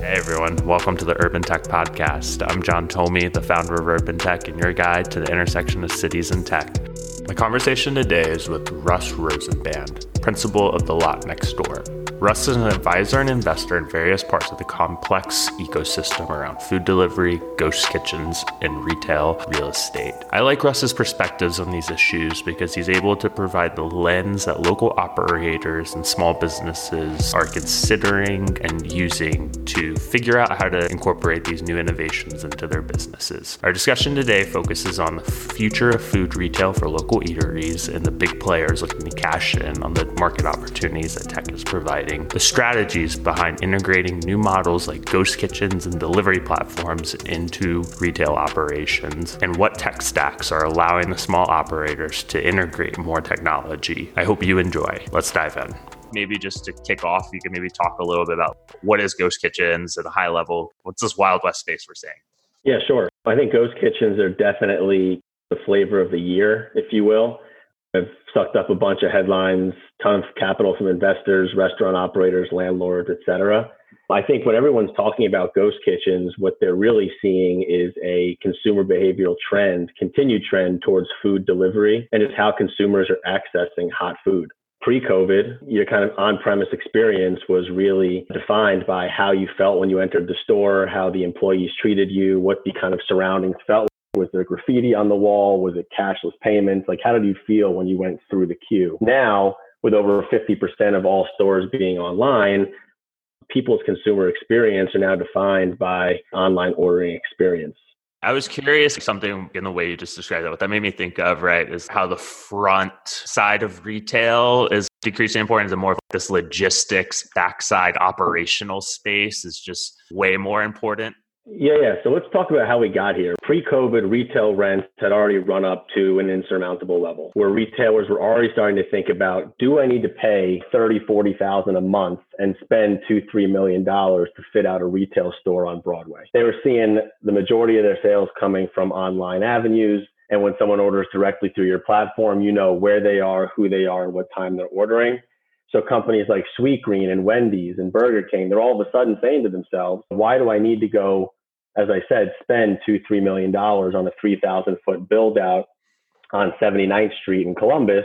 Hey everyone, welcome to the Urban Tech Podcast. I'm John Tomey, the founder of Urban Tech, and your guide to the intersection of cities and tech. My conversation today is with Russ Rosenband, principal of the Lot Next Door. Russ is an advisor and investor in various parts of the complex ecosystem around food delivery, ghost kitchens, and retail real estate. I like Russ's perspectives on these issues because he's able to provide the lens that local operators and small businesses are considering and using to figure out how to incorporate these new innovations into their businesses. Our discussion today focuses on the future of food retail for local eateries and the big players looking to cash in on the market opportunities that tech is providing the strategies behind integrating new models like ghost kitchens and delivery platforms into retail operations, and what tech stacks are allowing the small operators to integrate more technology. I hope you enjoy. Let's dive in maybe just to kick off, you can maybe talk a little bit about what is Ghost Kitchens at a high level. What's this Wild West space we're seeing? Yeah, sure. I think Ghost Kitchens are definitely the flavor of the year, if you will. I've sucked up a bunch of headlines, tons of capital from investors, restaurant operators, landlords, et cetera. I think when everyone's talking about ghost kitchens, what they're really seeing is a consumer behavioral trend, continued trend towards food delivery, and it's how consumers are accessing hot food. Pre COVID, your kind of on premise experience was really defined by how you felt when you entered the store, how the employees treated you, what the kind of surroundings felt was there graffiti on the wall? Was it cashless payments? Like, how did you feel when you went through the queue? Now, with over 50% of all stores being online, people's consumer experience are now defined by online ordering experience. I was curious something in the way you just described that. What that made me think of, right, is how the front side of retail is decreasing importance and more of this logistics backside operational space is just way more important. Yeah, yeah. So let's talk about how we got here. Pre COVID, retail rents had already run up to an insurmountable level where retailers were already starting to think about do I need to pay 30, 40,000 a month and spend two, three million dollars to fit out a retail store on Broadway? They were seeing the majority of their sales coming from online avenues. And when someone orders directly through your platform, you know where they are, who they are, and what time they're ordering. So companies like Sweetgreen and Wendy's and Burger King, they're all of a sudden saying to themselves, why do I need to go as I said, spend two, three million dollars on a 3,000 foot build out on 79th Street in Columbus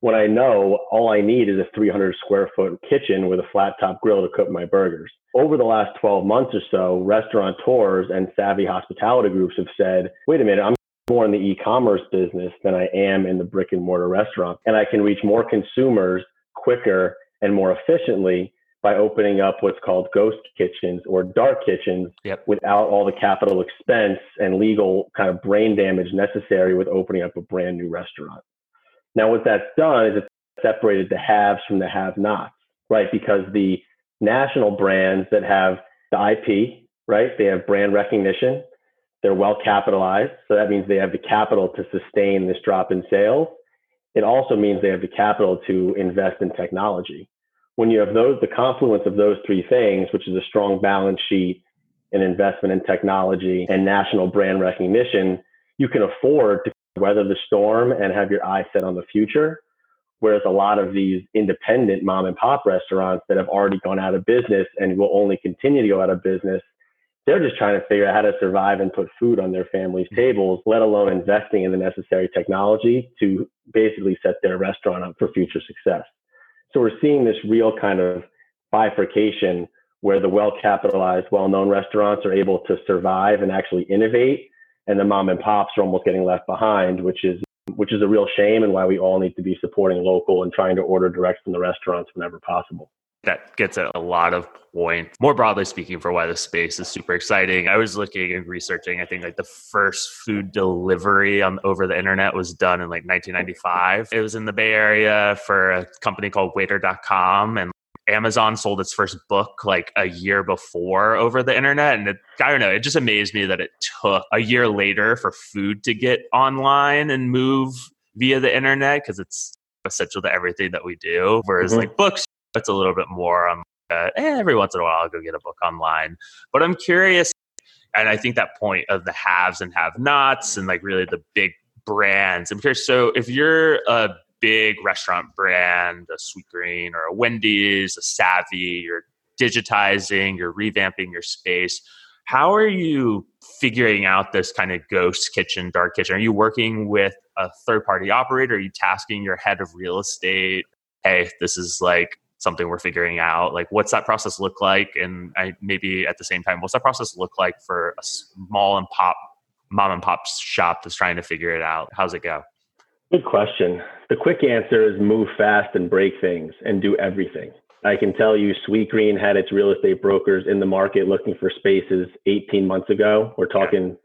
when I know all I need is a 300 square foot kitchen with a flat top grill to cook my burgers. Over the last 12 months or so, restaurateurs and savvy hospitality groups have said, wait a minute, I'm more in the e-commerce business than I am in the brick and mortar restaurant. And I can reach more consumers quicker and more efficiently by opening up what's called ghost kitchens or dark kitchens yep. without all the capital expense and legal kind of brain damage necessary with opening up a brand new restaurant. Now, what that's done is it's separated the haves from the have nots, right? Because the national brands that have the IP, right? They have brand recognition. They're well capitalized. So that means they have the capital to sustain this drop in sales. It also means they have the capital to invest in technology when you have those, the confluence of those three things, which is a strong balance sheet, an investment in technology, and national brand recognition, you can afford to weather the storm and have your eye set on the future. Whereas a lot of these independent mom and pop restaurants that have already gone out of business and will only continue to go out of business, they're just trying to figure out how to survive and put food on their families' mm-hmm. tables, let alone investing in the necessary technology to basically set their restaurant up for future success. So we're seeing this real kind of bifurcation where the well capitalized, well known restaurants are able to survive and actually innovate, and the mom and pops are almost getting left behind, which is which is a real shame and why we all need to be supporting local and trying to order direct from the restaurants whenever possible that gets at a lot of points. More broadly speaking, for why the space is super exciting. I was looking and researching. I think like the first food delivery on over the internet was done in like 1995. It was in the Bay Area for a company called Waiter.com, and Amazon sold its first book like a year before over the internet. And it, I don't know, it just amazed me that it took a year later for food to get online and move via the internet because it's essential to everything that we do. Whereas mm-hmm. like books, it's a little bit more um, uh, eh, every once in a while I'll go get a book online. But I'm curious, and I think that point of the haves and have nots and like really the big brands. I'm curious. So if you're a big restaurant brand, a Sweetgreen or a Wendy's, a Savvy, you're digitizing, you're revamping your space. How are you figuring out this kind of ghost kitchen, dark kitchen? Are you working with a third party operator? Are you tasking your head of real estate? Hey, this is like something we're figuring out. Like, what's that process look like? And I, maybe at the same time, what's that process look like for a small and pop mom and pop shop that's trying to figure it out? How's it go? Good question. The quick answer is move fast and break things and do everything. I can tell you Sweetgreen had its real estate brokers in the market looking for spaces 18 months ago. We're talking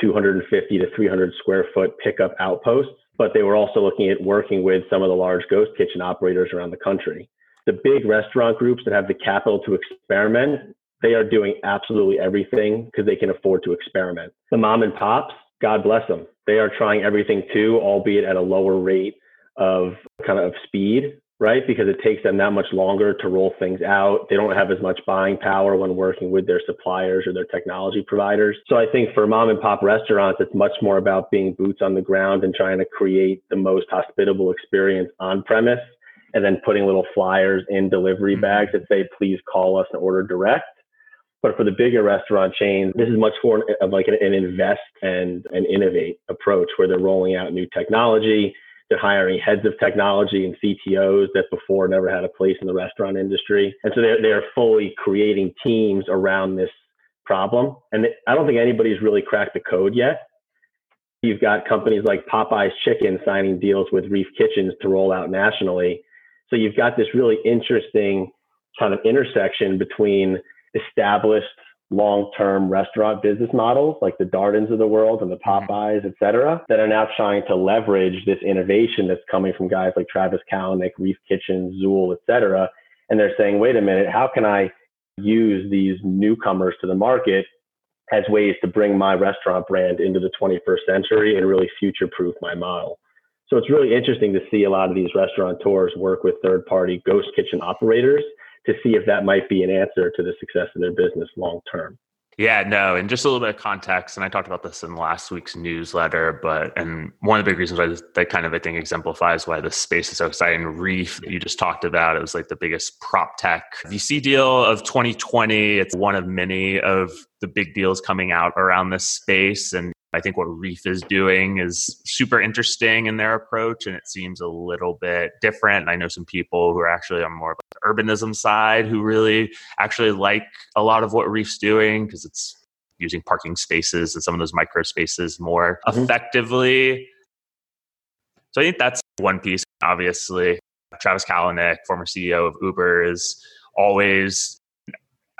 250 to 300 square foot pickup outposts, but they were also looking at working with some of the large ghost kitchen operators around the country. The big restaurant groups that have the capital to experiment, they are doing absolutely everything because they can afford to experiment. The mom and pops, God bless them. They are trying everything too, albeit at a lower rate of kind of speed right? Because it takes them that much longer to roll things out. They don't have as much buying power when working with their suppliers or their technology providers. So I think for mom and pop restaurants, it's much more about being boots on the ground and trying to create the most hospitable experience on premise and then putting little flyers in delivery mm-hmm. bags that say, please call us and order direct. But for the bigger restaurant chains, this is much more of like an, an invest and an innovate approach where they're rolling out new technology they're hiring heads of technology and CTOs that before never had a place in the restaurant industry. And so they're, they're fully creating teams around this problem. And I don't think anybody's really cracked the code yet. You've got companies like Popeye's Chicken signing deals with Reef Kitchens to roll out nationally. So you've got this really interesting kind of intersection between established long-term restaurant business models like the Dardens of the world and the mm-hmm. Popeyes, et cetera, that are now trying to leverage this innovation that's coming from guys like Travis Kalanick, Reef Kitchen, Zuul, et cetera. And they're saying, wait a minute, how can I use these newcomers to the market as ways to bring my restaurant brand into the 21st century and really future-proof my model? So it's really interesting to see a lot of these restaurateurs work with third-party ghost kitchen operators to see if that might be an answer to the success of their business long term. Yeah, no, and just a little bit of context, and I talked about this in last week's newsletter, but and one of the big reasons why this, that kind of I think exemplifies why this space is so exciting. Reef you just talked about, it was like the biggest prop tech VC deal of 2020. It's one of many of the big deals coming out around this space, and I think what Reef is doing is super interesting in their approach, and it seems a little bit different. And I know some people who are actually on more of the urbanism side who really actually like a lot of what Reef's doing because it's using parking spaces and some of those micro spaces more mm-hmm. effectively. So I think that's one piece. Obviously, Travis Kalanick, former CEO of Uber, is always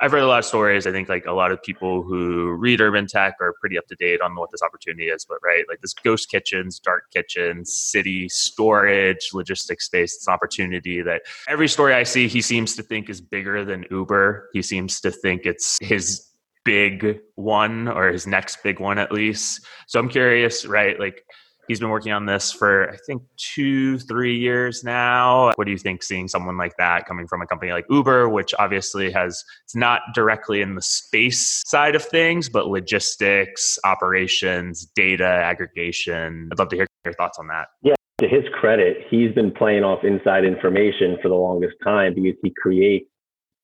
I've read a lot of stories. I think like a lot of people who read urban tech are pretty up to date on what this opportunity is. But right, like this ghost kitchens, dark kitchens, city storage, logistics space, it's an opportunity that every story I see, he seems to think is bigger than Uber. He seems to think it's his big one or his next big one at least. So I'm curious, right? Like He's been working on this for, I think, two, three years now. What do you think seeing someone like that coming from a company like Uber, which obviously has, it's not directly in the space side of things, but logistics, operations, data aggregation? I'd love to hear your thoughts on that. Yeah. To his credit, he's been playing off inside information for the longest time because he creates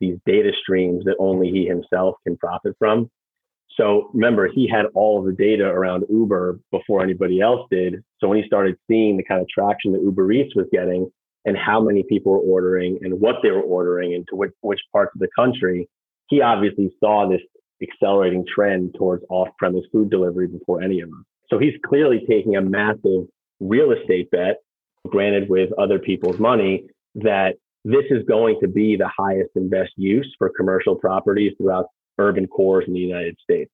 these data streams that only he himself can profit from. So remember, he had all of the data around Uber before anybody else did. So when he started seeing the kind of traction that Uber Eats was getting and how many people were ordering and what they were ordering and to which, which parts of the country, he obviously saw this accelerating trend towards off-premise food delivery before any of us. So he's clearly taking a massive real estate bet, granted with other people's money, that this is going to be the highest and best use for commercial properties throughout urban cores in the United States.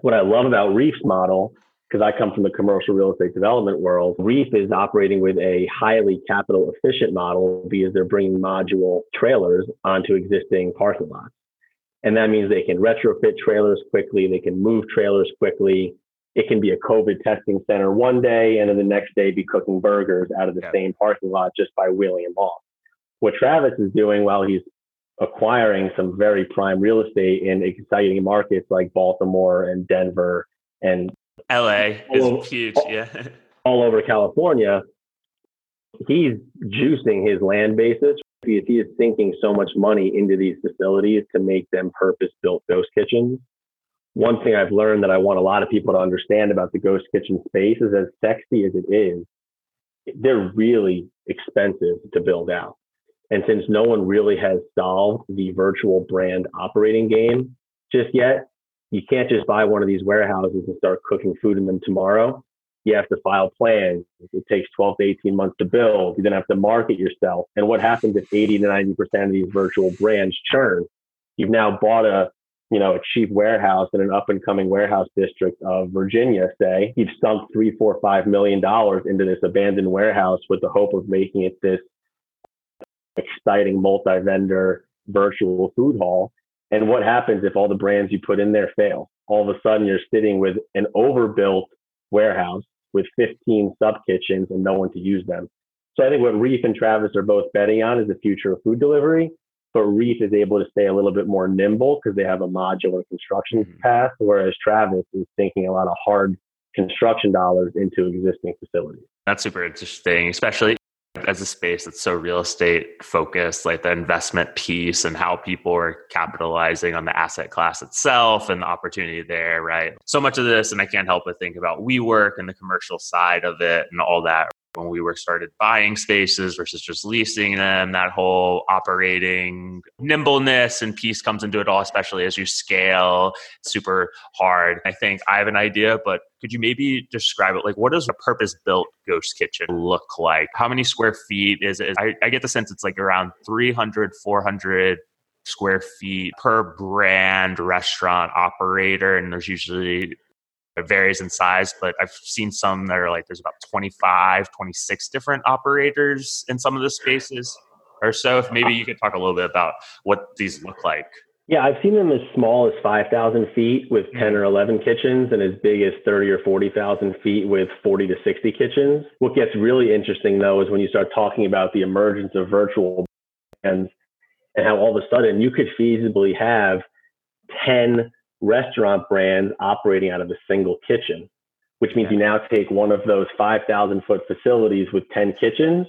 What I love about Reef's model, because I come from the commercial real estate development world, Reef is operating with a highly capital efficient model because they're bringing module trailers onto existing parking lots. And that means they can retrofit trailers quickly, they can move trailers quickly. It can be a COVID testing center one day and then the next day be cooking burgers out of the yeah. same parking lot just by wheeling them off. What Travis is doing while he's acquiring some very prime real estate in exciting markets like Baltimore and Denver and LA is over, huge, yeah. All over California. He's juicing his land basis he is sinking so much money into these facilities to make them purpose built ghost kitchens. One thing I've learned that I want a lot of people to understand about the ghost kitchen space is as sexy as it is, they're really expensive to build out. And since no one really has solved the virtual brand operating game just yet, you can't just buy one of these warehouses and start cooking food in them tomorrow. You have to file plans. It takes 12 to 18 months to build. You then have to market yourself. And what happens if 80 to 90% of these virtual brands churn? You've now bought a you know, a cheap warehouse in an up and coming warehouse district of Virginia, say, you've sunk three, four, five million dollars into this abandoned warehouse with the hope of making it this exciting multi vendor virtual food hall. And what happens if all the brands you put in there fail? All of a sudden, you're sitting with an overbuilt warehouse with 15 sub kitchens and no one to use them. So I think what Reef and Travis are both betting on is the future of food delivery but Reef is able to stay a little bit more nimble because they have a modular construction mm-hmm. path, whereas Travis is thinking a lot of hard construction dollars into existing facilities. That's super interesting, especially as a space that's so real estate focused, like the investment piece and how people are capitalizing on the asset class itself and the opportunity there, right? So much of this, and I can't help but think about WeWork and the commercial side of it and all that, when we were started buying spaces versus just leasing them that whole operating nimbleness and piece comes into it all especially as you scale. Super hard. I think i have an idea but could you maybe describe it? Like what does a purpose built ghost kitchen look like? How many square feet is it? I, I get the sense it's like around 300 400 square feet per brand restaurant operator and there's usually it varies in size, but I've seen some that are like there's about 25, 26 different operators in some of the spaces or so. If maybe you could talk a little bit about what these look like. Yeah, I've seen them as small as 5,000 feet with mm-hmm. 10 or 11 kitchens and as big as 30 or 40,000 feet with 40 to 60 kitchens. What gets really interesting though is when you start talking about the emergence of virtual brands and how all of a sudden you could feasibly have 10 restaurant brands operating out of a single kitchen, which means you now take one of those 5,000 foot facilities with 10 kitchens,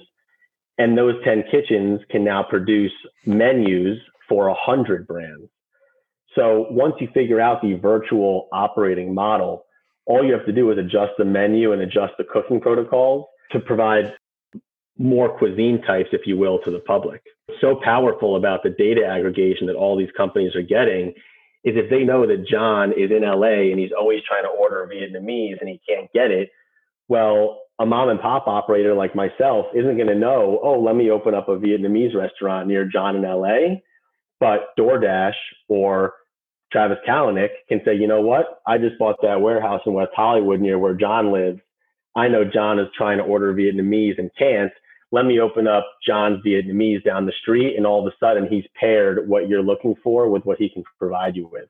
and those 10 kitchens can now produce menus for 100 brands. So once you figure out the virtual operating model, all you have to do is adjust the menu and adjust the cooking protocols to provide more cuisine types, if you will, to the public. So powerful about the data aggregation that all these companies are getting is if they know that John is in LA and he's always trying to order Vietnamese and he can't get it, well, a mom and pop operator like myself isn't going to know, oh, let me open up a Vietnamese restaurant near John in LA. But DoorDash or Travis Kalanick can say, you know what? I just bought that warehouse in West Hollywood near where John lives. I know John is trying to order Vietnamese and can't let me open up John's Vietnamese down the street, and all of a sudden he's paired what you're looking for with what he can provide you with.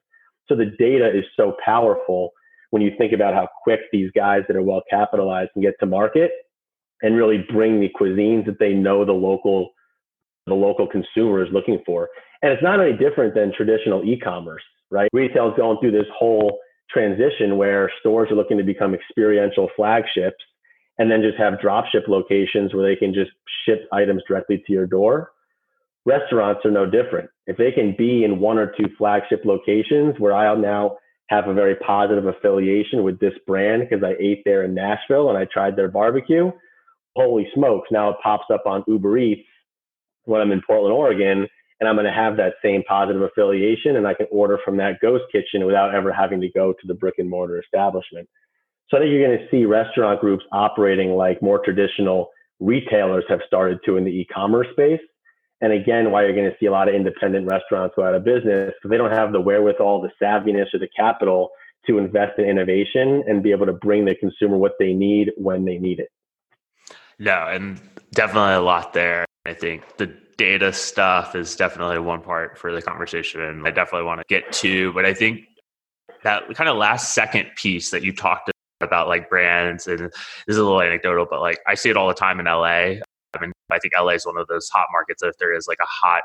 So the data is so powerful when you think about how quick these guys that are well capitalized can get to market and really bring the cuisines that they know the local the local consumer is looking for. And it's not any different than traditional e-commerce, right? Retail is going through this whole transition where stores are looking to become experiential flagships and then just have dropship locations where they can just ship items directly to your door. Restaurants are no different. If they can be in one or two flagship locations where I'll now have a very positive affiliation with this brand because I ate there in Nashville and I tried their barbecue, holy smokes, now it pops up on Uber Eats when I'm in Portland, Oregon, and I'm going to have that same positive affiliation and I can order from that ghost kitchen without ever having to go to the brick and mortar establishment. So I think you're going to see restaurant groups operating like more traditional retailers have started to in the e-commerce space. And again, why you're going to see a lot of independent restaurants go out of business because they don't have the wherewithal, the savviness, or the capital to invest in innovation and be able to bring the consumer what they need when they need it. No, and definitely a lot there. I think the data stuff is definitely one part for the conversation. I definitely want to get to, but I think that kind of last second piece that you talked about like brands and this is a little anecdotal but like i see it all the time in la i'm in I think LA is one of those hot markets. If there is like a hot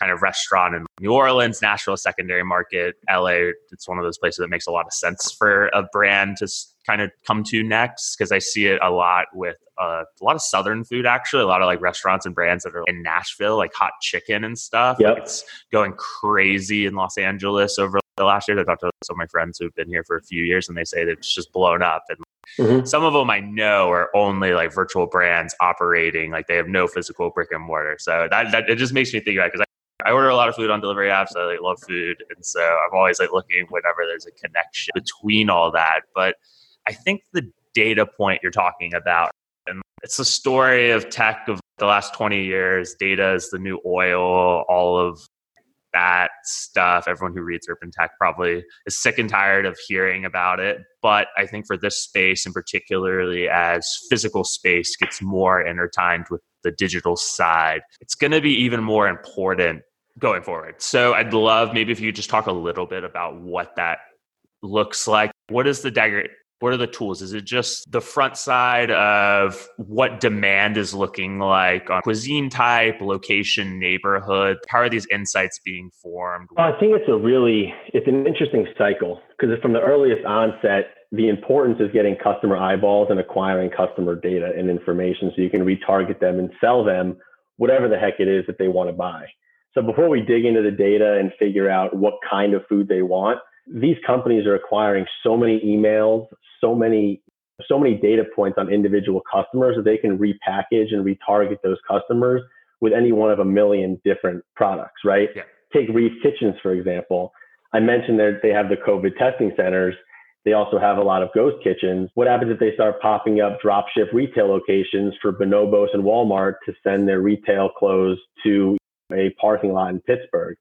kind of restaurant in New Orleans, Nashville, secondary market, LA, it's one of those places that makes a lot of sense for a brand to kind of come to next because I see it a lot with uh, a lot of Southern food, actually, a lot of like restaurants and brands that are in Nashville, like hot chicken and stuff. Yep. It's going crazy in Los Angeles over the last year. I talked to some of my friends who've been here for a few years and they say that it's just blown up. And Mm-hmm. Some of them I know are only like virtual brands operating, like they have no physical brick and mortar. So that, that it just makes me think about because I, I order a lot of food on delivery apps. I like, love food, and so I'm always like looking whenever there's a connection between all that. But I think the data point you're talking about, and it's the story of tech of the last 20 years. Data is the new oil. All of that stuff. Everyone who reads Urban Tech probably is sick and tired of hearing about it. But I think for this space, and particularly as physical space gets more intertwined with the digital side, it's going to be even more important going forward. So I'd love maybe if you just talk a little bit about what that looks like. What is the Dagger what are the tools? Is it just the front side of what demand is looking like on cuisine type, location, neighborhood? How are these insights being formed? Well, I think it's a really it's an interesting cycle because from the earliest onset, the importance is getting customer eyeballs and acquiring customer data and information so you can retarget them and sell them whatever the heck it is that they want to buy. So before we dig into the data and figure out what kind of food they want, these companies are acquiring so many emails, so many so many data points on individual customers that they can repackage and retarget those customers with any one of a million different products, right? Yeah. Take Reef Kitchens, for example. I mentioned that they have the COVID testing centers. They also have a lot of ghost kitchens. What happens if they start popping up drop ship retail locations for Bonobos and Walmart to send their retail clothes to a parking lot in Pittsburgh?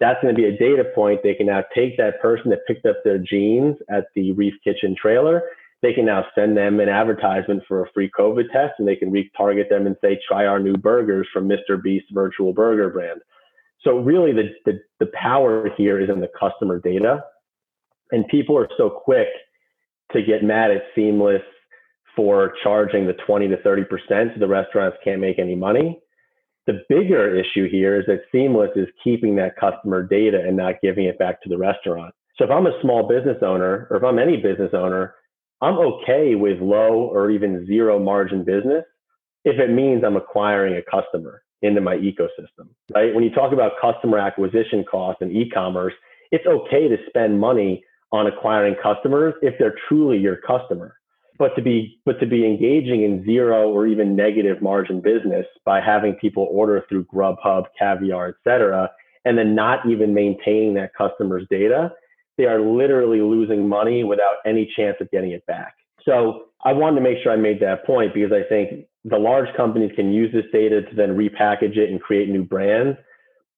That's going to be a data point. They can now take that person that picked up their jeans at the Reef Kitchen trailer they can now send them an advertisement for a free COVID test and they can retarget them and say, try our new burgers from Mr. Beast virtual burger brand. So really the, the, the power here is in the customer data. And people are so quick to get mad at Seamless for charging the 20 to 30% so the restaurants can't make any money. The bigger issue here is that Seamless is keeping that customer data and not giving it back to the restaurant. So if I'm a small business owner or if I'm any business owner, I'm okay with low or even zero margin business if it means I'm acquiring a customer into my ecosystem, right? When you talk about customer acquisition costs and e-commerce, it's okay to spend money on acquiring customers if they're truly your customer. But to be but to be engaging in zero or even negative margin business by having people order through Grubhub, Caviar, et cetera, and then not even maintaining that customer's data, they are literally losing money without any chance of getting it back. So I wanted to make sure I made that point because I think the large companies can use this data to then repackage it and create new brands.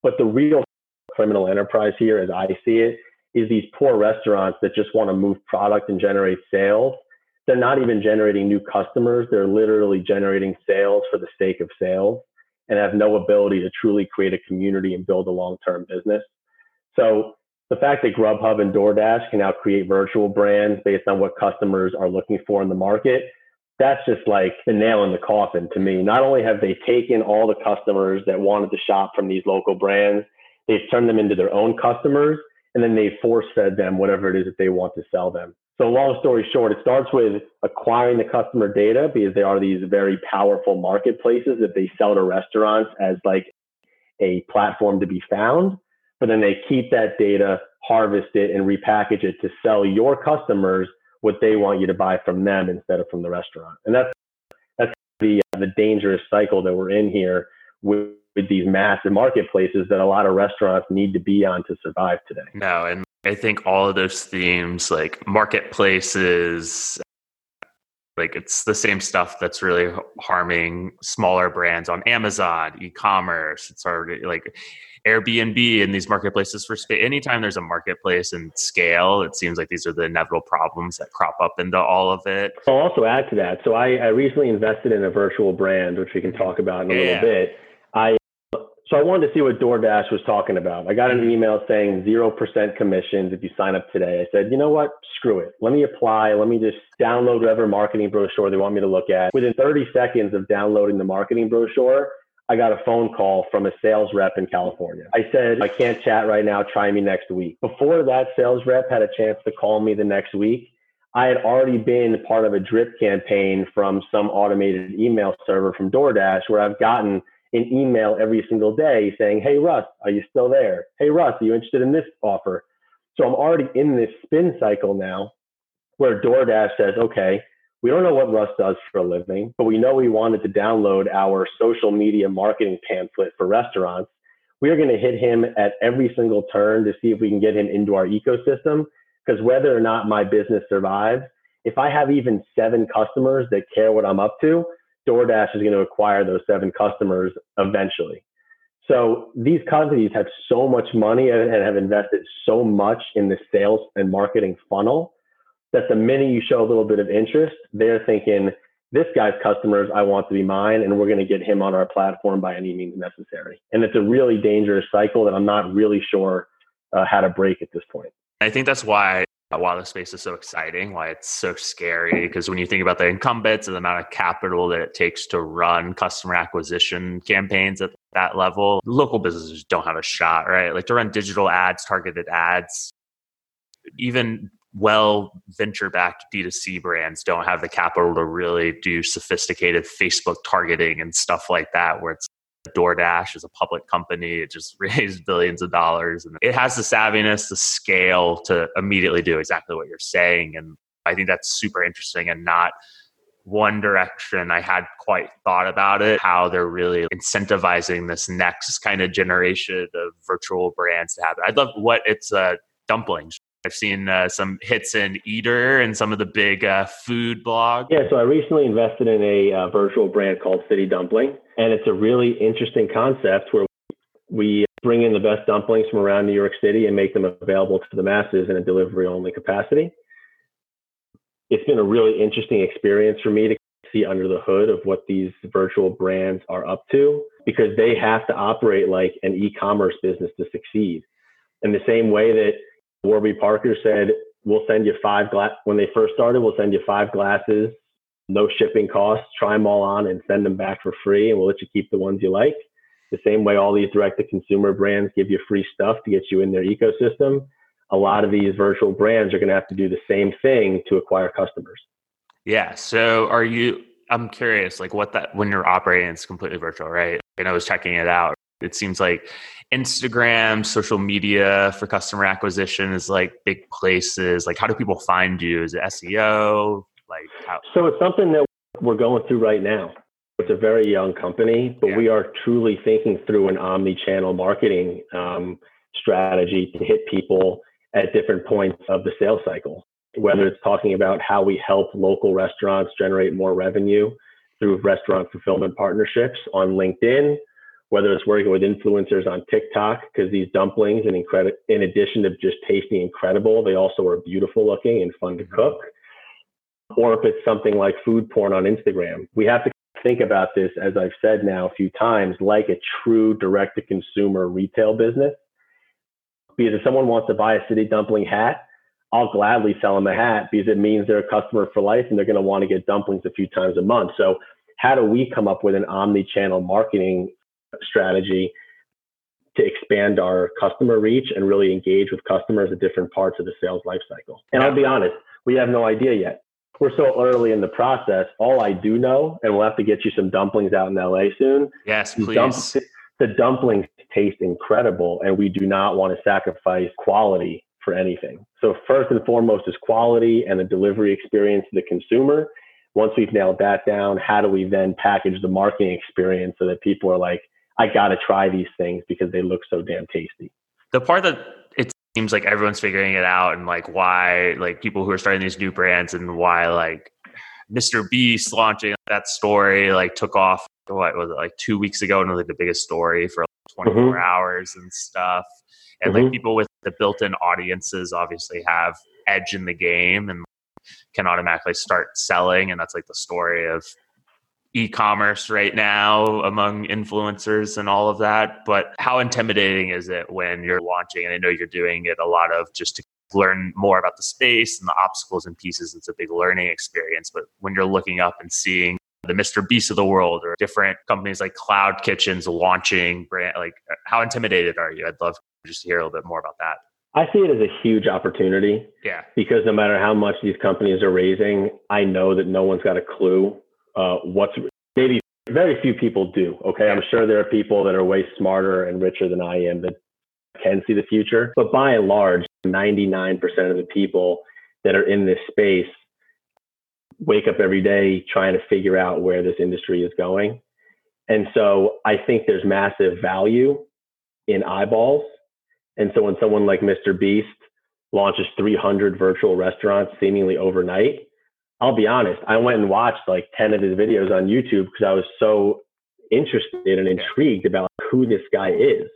But the real criminal enterprise here, as I see it, is these poor restaurants that just want to move product and generate sales. They're not even generating new customers. They're literally generating sales for the sake of sales and have no ability to truly create a community and build a long term business. So the fact that Grubhub and DoorDash can now create virtual brands based on what customers are looking for in the market, that's just like the nail in the coffin to me. Not only have they taken all the customers that wanted to shop from these local brands, they've turned them into their own customers, and then they force fed them whatever it is that they want to sell them. So, long story short, it starts with acquiring the customer data because they are these very powerful marketplaces that they sell to restaurants as like a platform to be found but then they keep that data, harvest it, and repackage it to sell your customers what they want you to buy from them instead of from the restaurant. And that's that's the uh, the dangerous cycle that we're in here with, with these massive marketplaces that a lot of restaurants need to be on to survive today. No, and I think all of those themes like marketplaces like it's the same stuff that's really harming smaller brands on Amazon, e-commerce. It's already like Airbnb and these marketplaces for space. Anytime there's a marketplace and scale, it seems like these are the inevitable problems that crop up into all of it. I'll also add to that. So I, I recently invested in a virtual brand, which we can talk about in a yeah. little bit. So I wanted to see what DoorDash was talking about. I got an email saying 0% commissions if you sign up today. I said, you know what? Screw it. Let me apply. Let me just download whatever marketing brochure they want me to look at. Within 30 seconds of downloading the marketing brochure, I got a phone call from a sales rep in California. I said, I can't chat right now. Try me next week. Before that sales rep had a chance to call me the next week, I had already been part of a drip campaign from some automated email server from DoorDash where I've gotten an email every single day saying, Hey, Russ, are you still there? Hey, Russ, are you interested in this offer? So I'm already in this spin cycle now where DoorDash says, okay, we don't know what Russ does for a living, but we know he wanted to download our social media marketing pamphlet for restaurants. We are going to hit him at every single turn to see if we can get him into our ecosystem. Because whether or not my business survives, if I have even seven customers that care what I'm up to, DoorDash is going to acquire those seven customers eventually. So these companies have so much money and have invested so much in the sales and marketing funnel that the minute you show a little bit of interest, they're thinking, this guy's customers, I want to be mine, and we're going to get him on our platform by any means necessary. And it's a really dangerous cycle that I'm not really sure uh, how to break at this point. I think that's why why the space is so exciting, why it's so scary. Because when you think about the incumbents and the amount of capital that it takes to run customer acquisition campaigns at that level, local businesses don't have a shot, right? Like to run digital ads, targeted ads, even well venture backed D2C brands don't have the capital to really do sophisticated Facebook targeting and stuff like that, where it's DoorDash is a public company. It just raised billions of dollars and it has the savviness, the scale to immediately do exactly what you're saying. And I think that's super interesting and not one direction I had quite thought about it, how they're really incentivizing this next kind of generation of virtual brands to have. I'd love what it's uh, dumplings. I've seen uh, some hits in Eater and some of the big uh, food blogs. Yeah, so I recently invested in a uh, virtual brand called City Dumpling, and it's a really interesting concept where we bring in the best dumplings from around New York City and make them available to the masses in a delivery only capacity. It's been a really interesting experience for me to see under the hood of what these virtual brands are up to because they have to operate like an e commerce business to succeed. In the same way that Warby Parker said, we'll send you five glass when they first started, we'll send you five glasses, no shipping costs, try them all on and send them back for free and we'll let you keep the ones you like. The same way all these direct to consumer brands give you free stuff to get you in their ecosystem. A lot of these virtual brands are going to have to do the same thing to acquire customers. Yeah. So are you I'm curious, like what that when you're operating, it's completely virtual, right? And I was checking it out. It seems like Instagram, social media for customer acquisition is like big places. Like, how do people find you? Is it SEO? Like, how? So it's something that we're going through right now. It's a very young company, but yeah. we are truly thinking through an omni-channel marketing um, strategy to hit people at different points of the sales cycle. Whether it's talking about how we help local restaurants generate more revenue through restaurant fulfillment partnerships on LinkedIn, whether it's working with influencers on TikTok, because these dumplings, and incredible, in addition to just tasting incredible, they also are beautiful looking and fun to cook. Or if it's something like food porn on Instagram, we have to think about this, as I've said now a few times, like a true direct to consumer retail business. Because if someone wants to buy a city dumpling hat, I'll gladly sell them a hat because it means they're a customer for life and they're going to want to get dumplings a few times a month. So, how do we come up with an omni channel marketing strategy to expand our customer reach and really engage with customers at different parts of the sales lifecycle. And I'll be honest, we have no idea yet. We're so early in the process. All I do know, and we'll have to get you some dumplings out in LA soon. Yes, please. Dump, the dumplings taste incredible, and we do not want to sacrifice quality for anything. So first and foremost is quality and the delivery experience to the consumer. Once we've nailed that down, how do we then package the marketing experience so that people are like, I got to try these things because they look so damn tasty. The part that seems like everyone's figuring it out and like why like people who are starting these new brands and why like Mr. Beast launching that story like took off what was it like two weeks ago and was like the biggest story for like 24 mm-hmm. hours and stuff. And mm-hmm. like people with the built-in audiences obviously have edge in the game and can automatically start selling and that's like the story of e-commerce right now among influencers and all of that but how intimidating is it when you're launching and i know you're doing it a lot of just to learn more about the space and the obstacles and pieces it's a big learning experience but when you're looking up and seeing the Mr. Beast of the world or different companies like Cloud Kitchens launching brand? Like, uh, how intimidated are you? I'd love just to hear a little bit more about that. I see it as a huge opportunity. Yeah. Because no matter how much these companies are raising, I know that no one's got a clue uh, what's maybe very few people do. Okay. I'm sure there are people that are way smarter and richer than I am that can see the future. But by and large, 99% of the people that are in this space wake up every day trying to figure out where this industry is going. And so I think there's massive value in eyeballs and so when someone like Mr. Beast launches 300 virtual restaurants seemingly overnight, I'll be honest, I went and watched like 10 of his videos on YouTube because I was so interested and intrigued about who this guy is.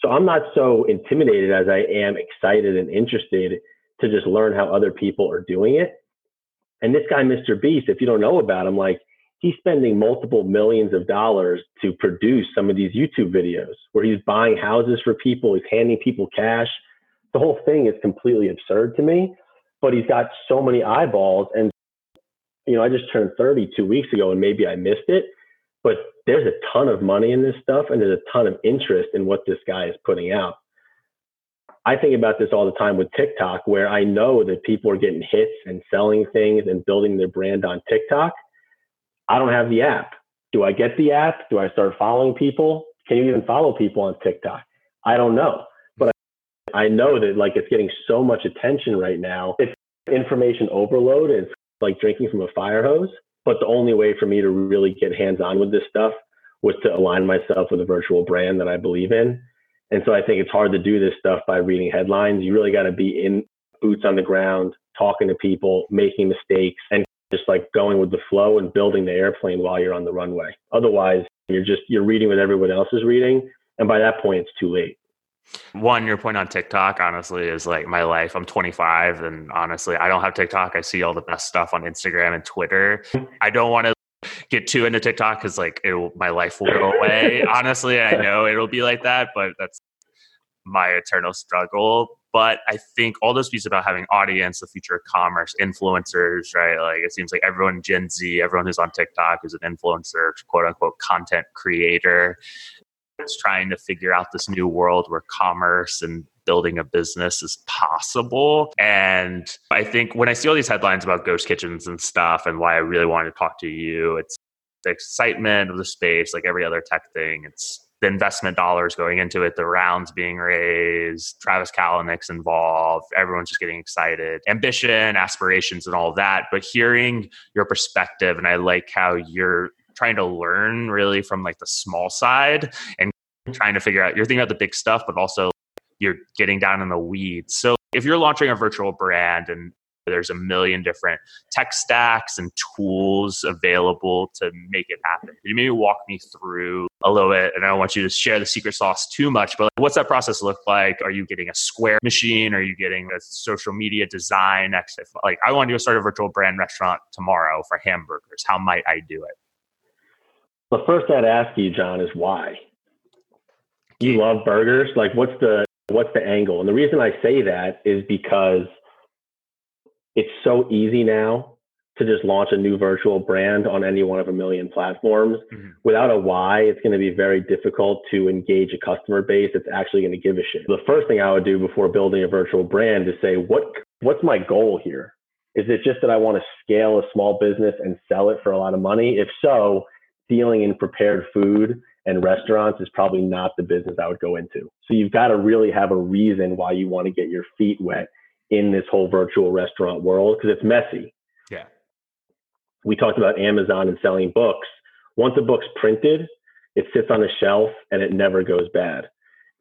So I'm not so intimidated as I am excited and interested to just learn how other people are doing it. And this guy, Mr. Beast, if you don't know about him, like he's spending multiple millions of dollars to produce some of these YouTube videos where he's buying houses for people, he's handing people cash. The whole thing is completely absurd to me, but he's got so many eyeballs. And, you know, I just turned 30 two weeks ago and maybe I missed it, but there's a ton of money in this stuff and there's a ton of interest in what this guy is putting out. I think about this all the time with TikTok, where I know that people are getting hits and selling things and building their brand on TikTok I don't have the app. Do I get the app? Do I start following people? Can you even follow people on TikTok? I don't know. But I know that like it's getting so much attention right now. It's information overload. It's like drinking from a fire hose. But the only way for me to really get hands on with this stuff was to align myself with a virtual brand that I believe in. And so I think it's hard to do this stuff by reading headlines. You really got to be in boots on the ground, talking to people, making mistakes, and just like going with the flow and building the airplane while you're on the runway. Otherwise, you're just you're reading what everyone else is reading, and by that point, it's too late. One, your point on TikTok, honestly, is like my life. I'm 25, and honestly, I don't have TikTok. I see all the best stuff on Instagram and Twitter. I don't want to get too into TikTok because like it, my life will go away. honestly, I know it'll be like that, but that's my eternal struggle. But I think all those pieces about having audience, the future of commerce, influencers, right? Like it seems like everyone Gen Z, everyone who's on TikTok is an influencer, quote unquote content creator. It's trying to figure out this new world where commerce and building a business is possible. And I think when I see all these headlines about ghost kitchens and stuff and why I really wanted to talk to you, it's the excitement of the space, like every other tech thing. It's the investment dollars going into it, the rounds being raised, Travis Kalanick's involved, everyone's just getting excited, ambition, aspirations, and all that. But hearing your perspective, and I like how you're trying to learn really from like the small side and mm-hmm. trying to figure out you're thinking about the big stuff, but also you're getting down in the weeds. So if you're launching a virtual brand and there's a million different tech stacks and tools available to make it happen. Can you maybe walk me through a little bit? And I don't want you to share the secret sauce too much, but like, what's that process look like? Are you getting a Square machine? Are you getting a social media design? Like, I want to start a virtual brand restaurant tomorrow for hamburgers. How might I do it? The first I'd ask you, John, is why? You love burgers? Like, what's the what's the angle? And the reason I say that is because it's so easy now to just launch a new virtual brand on any one of a million platforms. Mm-hmm. Without a why, it's going to be very difficult to engage a customer base that's actually going to give a shit. The first thing I would do before building a virtual brand is say, what what's my goal here? Is it just that I want to scale a small business and sell it for a lot of money? If so, dealing in prepared food and restaurants is probably not the business I would go into. So you've got to really have a reason why you want to get your feet wet in this whole virtual restaurant world because it's messy. Yeah. We talked about Amazon and selling books. Once a book's printed, it sits on a shelf and it never goes bad.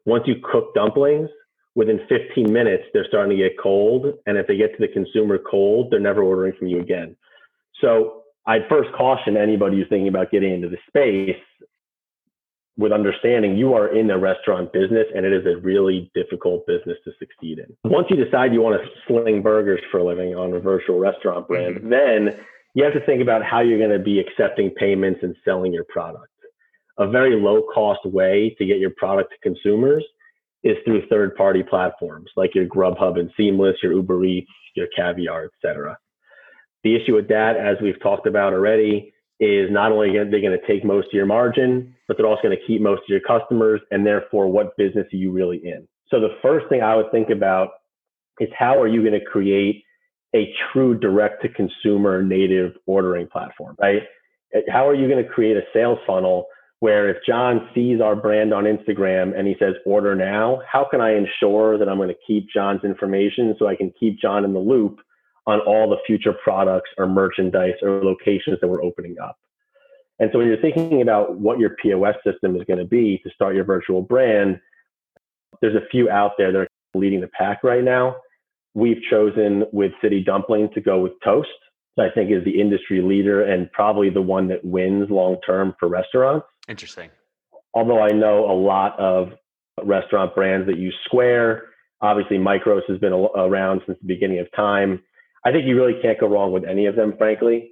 Once you cook dumplings, within 15 minutes, they're starting to get cold. And if they get to the consumer cold, they're never ordering from you again. So I'd first caution anybody who's thinking about getting into the space with understanding you are in the restaurant business and it is a really difficult business to succeed in. Once you decide you want to sling burgers for a living on a virtual restaurant brand, mm-hmm. then you have to think about how you're going to be accepting payments and selling your product. A very low cost way to get your product to consumers is through third party platforms like your Grubhub and Seamless, your Uber Eats, your Caviar, etc. The issue with that, as we've talked about already, is not only going they're going to take most of your margin, but they're also going to keep most of your customers, and therefore, what business are you really in? So the first thing I would think about is how are you going to create a true direct to consumer native ordering platform, right? How are you going to create a sales funnel where if John sees our brand on Instagram and he says order now, how can I ensure that I'm going to keep John's information so I can keep John in the loop on all the future products or merchandise or locations that we're opening up? And so when you're thinking about what your POS system is going to be to start your virtual brand, there's a few out there that are leading the pack right now. We've chosen with City Dumpling to go with Toast. I think is the industry leader and probably the one that wins long term for restaurants. Interesting. Although I know a lot of restaurant brands that use Square. Obviously, Micros has been around since the beginning of time. I think you really can't go wrong with any of them, frankly.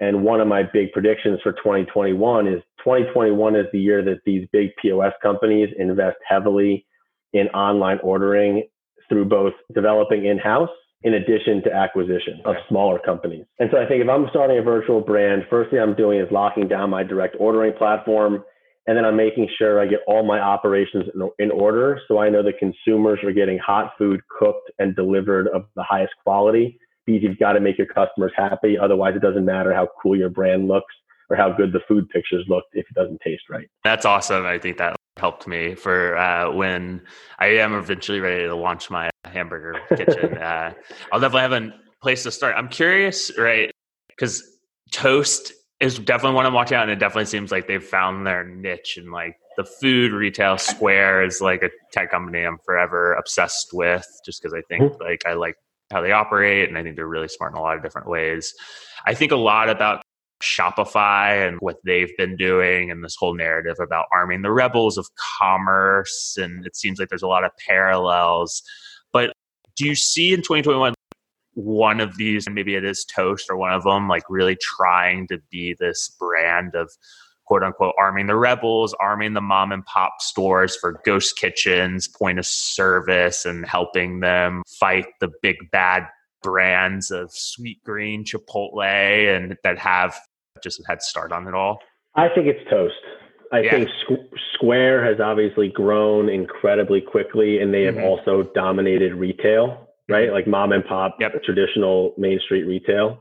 And one of my big predictions for 2021 is 2021 is the year that these big POS companies invest heavily in online ordering through both developing in house in addition to acquisition of smaller companies. And so I think if I'm starting a virtual brand, first thing I'm doing is locking down my direct ordering platform. And then I'm making sure I get all my operations in, in order so I know the consumers are getting hot food cooked and delivered of the highest quality. Because you've got to make your customers happy. Otherwise, it doesn't matter how cool your brand looks or how good the food pictures look if it doesn't taste right. That's awesome. I think that helped me for uh, when I am eventually ready to launch my hamburger kitchen. uh, I'll definitely have a place to start. I'm curious, right? Because toast is definitely one I'm watching out, and it definitely seems like they've found their niche and like the food retail square is like a tech company I'm forever obsessed with, just because I think mm-hmm. like I like how they operate, and I think they're really smart in a lot of different ways. I think a lot about Shopify and what they've been doing and this whole narrative about arming the rebels of commerce. And it seems like there's a lot of parallels. But do you see in 2021 one of these, and maybe it is Toast or one of them, like really trying to be this brand of quote unquote arming the rebels, arming the mom and pop stores for ghost kitchens, point of service, and helping them fight the big bad brands of Sweetgreen, Chipotle, and that have just a head start on it all? I think it's toast. I yeah. think Square has obviously grown incredibly quickly, and they have mm-hmm. also dominated retail, right? Mm-hmm. Like mom and pop, yep. traditional Main Street retail.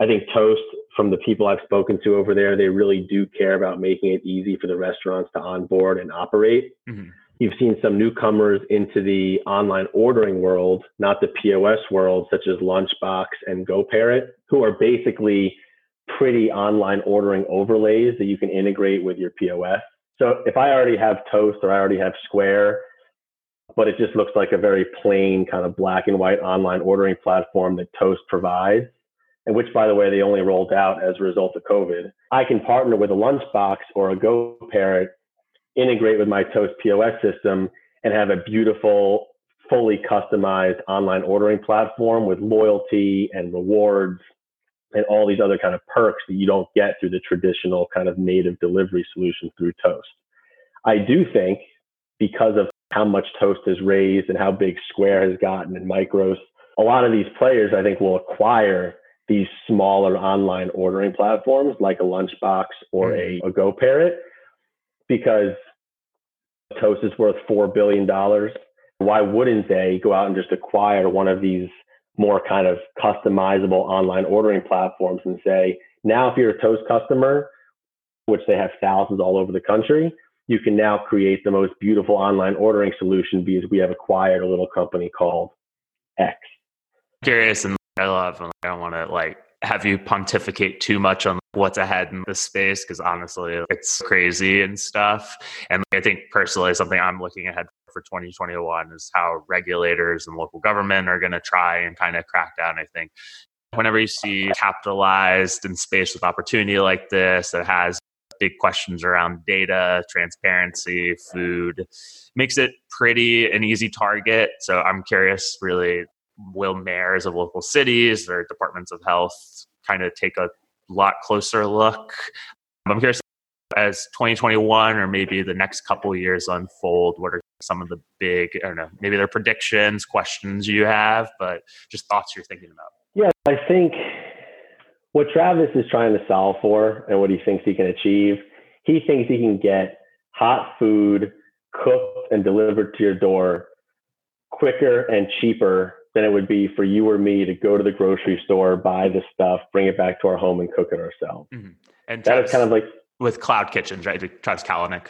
I think Toast, from the people I've spoken to over there, they really do care about making it easy for the restaurants to onboard and operate. Mm-hmm. You've seen some newcomers into the online ordering world, not the POS world, such as Lunchbox and GoParrot, who are basically pretty online ordering overlays that you can integrate with your POS. So if I already have Toast or I already have Square, but it just looks like a very plain kind of black and white online ordering platform that Toast provides, and which, by the way, they only rolled out as a result of COVID, I can partner with a Lunchbox or a GoParrot, integrate with my Toast POS system, and have a beautiful, fully customized online ordering platform with loyalty and rewards and all these other kind of perks that you don't get through the traditional kind of native delivery solution through Toast. I do think because of how much Toast has raised and how big Square has gotten and Micros, a lot of these players I think will acquire these smaller online ordering platforms like a Lunchbox or a, mm. a GoParrot because Toast is worth $4 billion. Why wouldn't they go out and just acquire one of these more kind of customizable online ordering platforms and say, now if you're a Toast customer, which they have thousands all over the country, you can now create the most beautiful online ordering solution because we have acquired a little company called X. Curious and I love, And I don't want to like have you pontificate too much on what's ahead in this space because honestly, it's crazy and stuff. And I think personally, something I'm looking ahead for 2021 is how regulators and local government are going to try and kind of crack down. I think whenever you see capitalized in space with opportunity like this that has big questions around data, transparency, food, makes it pretty an easy target. So I'm curious, really, will mayors of local cities or departments of health kind of take a lot closer look? I'm curious as 2021 or maybe the next couple years unfold, what are some of the big, I don't know, maybe they're predictions, questions you have, but just thoughts you're thinking about? Yeah, I think what Travis is trying to solve for and what he thinks he can achieve, he thinks he can get hot food cooked and delivered to your door quicker and cheaper than it would be for you or me to go to the grocery store, buy the stuff, bring it back to our home, and cook it ourselves. Mm-hmm. And that is kind of like with Cloud Kitchens, right? Travis Kalanick.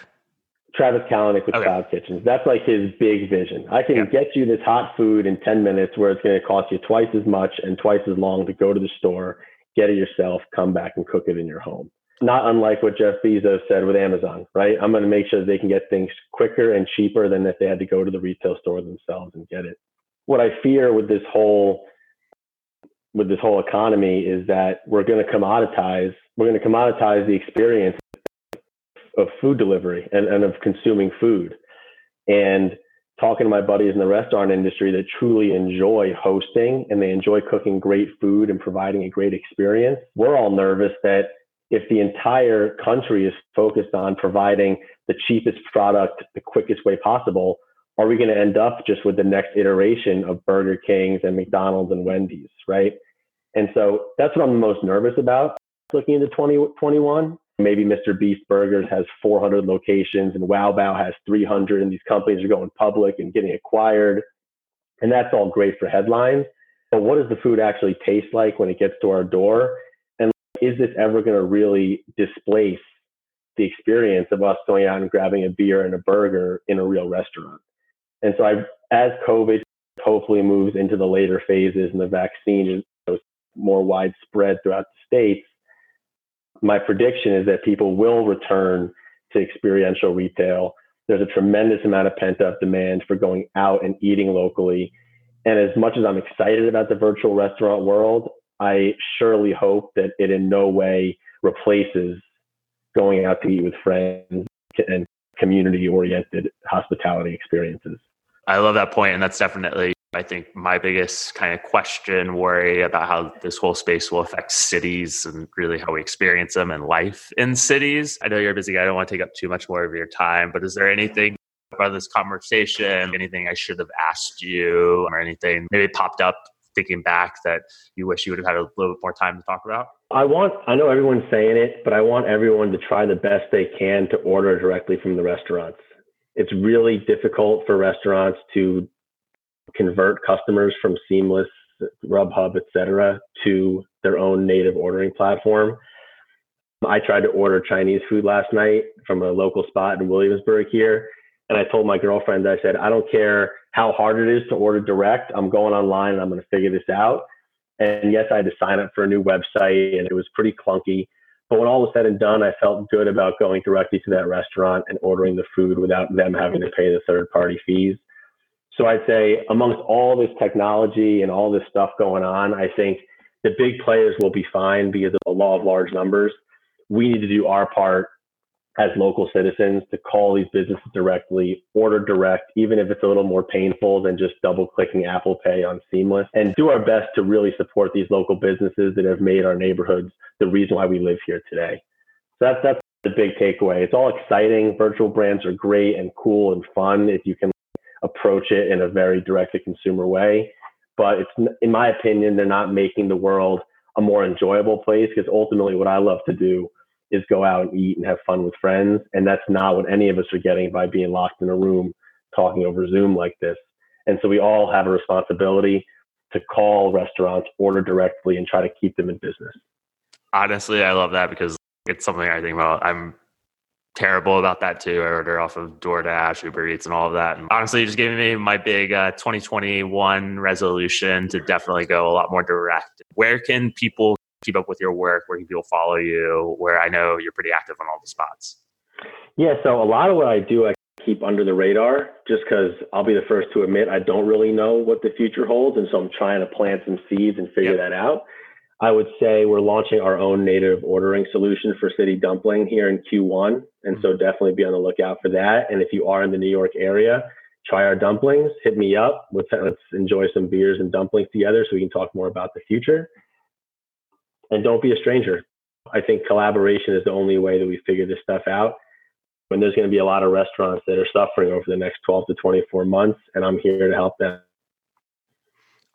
Travis Kalanick with okay. Cloud Kitchens. That's like his big vision. I can yeah. get you this hot food in 10 minutes where it's going to cost you twice as much and twice as long to go to the store, get it yourself, come back and cook it in your home. Not unlike what Jeff Bezos said with Amazon, right? I'm going to make sure they can get things quicker and cheaper than if they had to go to the retail store themselves and get it. What I fear with this whole with this whole economy is that we're going to commoditize we're going to commoditize the experience of food delivery and, and of consuming food. And talking to my buddies in the restaurant industry that truly enjoy hosting and they enjoy cooking great food and providing a great experience, we're all nervous that if the entire country is focused on providing the cheapest product the quickest way possible, are we going to end up just with the next iteration of Burger Kings and McDonald's and Wendy's, right? And so that's what I'm most nervous about looking into 2021. Maybe Mr. Beast Burgers has 400 locations and Wow Bao has 300, and these companies are going public and getting acquired. And that's all great for headlines. But what does the food actually taste like when it gets to our door? And is this ever going to really displace the experience of us going out and grabbing a beer and a burger in a real restaurant? And so, I, as COVID hopefully moves into the later phases and the vaccine is more widespread throughout the states, my prediction is that people will return to experiential retail. There's a tremendous amount of pent up demand for going out and eating locally. And as much as I'm excited about the virtual restaurant world, I surely hope that it in no way replaces going out to eat with friends and community oriented hospitality experiences. I love that point, and that's definitely I think my biggest kind of question, worry about how this whole space will affect cities and really how we experience them and life in cities. I know you're busy guy. I don't want to take up too much more of your time, but is there anything about this conversation, anything I should have asked you or anything maybe popped up thinking back that you wish you would have had a little bit more time to talk about? I want, I know everyone's saying it, but I want everyone to try the best they can to order directly from the restaurants. It's really difficult for restaurants to convert customers from Seamless, Grubhub, et cetera, to their own native ordering platform. I tried to order Chinese food last night from a local spot in Williamsburg here. And I told my girlfriend, I said, I don't care how hard it is to order direct. I'm going online and I'm going to figure this out. And yes, I had to sign up for a new website and it was pretty clunky. But when all was said and done, I felt good about going directly to that restaurant and ordering the food without them having to pay the third party fees. So I'd say amongst all this technology and all this stuff going on, I think the big players will be fine because of the law of large numbers. We need to do our part as local citizens to call these businesses directly, order direct, even if it's a little more painful than just double clicking Apple Pay on Seamless, and do our best to really support these local businesses that have made our neighborhoods the reason why we live here today. So that's, that's the big takeaway. It's all exciting. Virtual brands are great and cool and fun if you can approach it in a very direct to consumer way. But it's, in my opinion, they're not making the world a more enjoyable place because ultimately what I love to do is go out and eat and have fun with friends. And that's not what any of us are getting by being locked in a room talking over Zoom like this. And so we all have a responsibility to call restaurants, order directly, and try to keep them in business. Honestly, I love that because it's something I think about. I'm terrible about that too. I order off of DoorDash, Uber Eats, and all of that. And honestly, you just giving me my big uh, 2021 resolution to definitely go a lot more direct. Where can people keep up with your work? Where can people follow you? Where I know you're pretty active on all the spots. Yeah, so a lot of what I do, I keep under the radar just because I'll be the first to admit I don't really know what the future holds. And so I'm trying to plant some seeds and figure yep. that out. I would say we're launching our own native ordering solution for City Dumpling here in Q1. And so mm-hmm. definitely be on the lookout for that. And if you are in the New York area, try our dumplings, hit me up. Let's, let's enjoy some beers and dumplings together so we can talk more about the future. And don't be a stranger. I think collaboration is the only way that we figure this stuff out. When there's going to be a lot of restaurants that are suffering over the next 12 to 24 months, and I'm here to help them.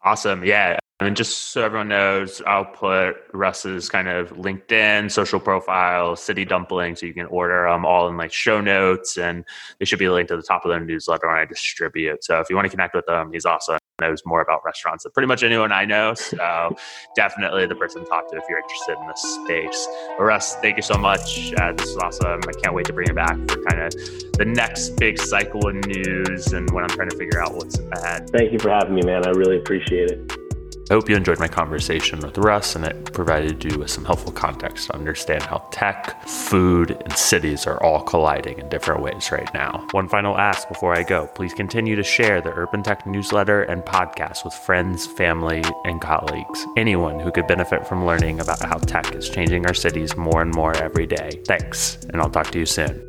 Awesome. Yeah. And just so everyone knows, I'll put Russ's kind of LinkedIn, social profile, city dumpling, so you can order them all in like show notes, and they should be linked to the top of the newsletter when I distribute. So if you want to connect with him, he's awesome knows more about restaurants than pretty much anyone I know. So definitely the person to talk to if you're interested in this space. But Russ, thank you so much. Uh, this is awesome. I can't wait to bring it back for kind of the next big cycle of news and when I'm trying to figure out what's ahead. Thank you for having me, man. I really appreciate it. I hope you enjoyed my conversation with Russ and it provided you with some helpful context to understand how tech, food, and cities are all colliding in different ways right now. One final ask before I go please continue to share the Urban Tech newsletter and podcast with friends, family, and colleagues. Anyone who could benefit from learning about how tech is changing our cities more and more every day. Thanks, and I'll talk to you soon.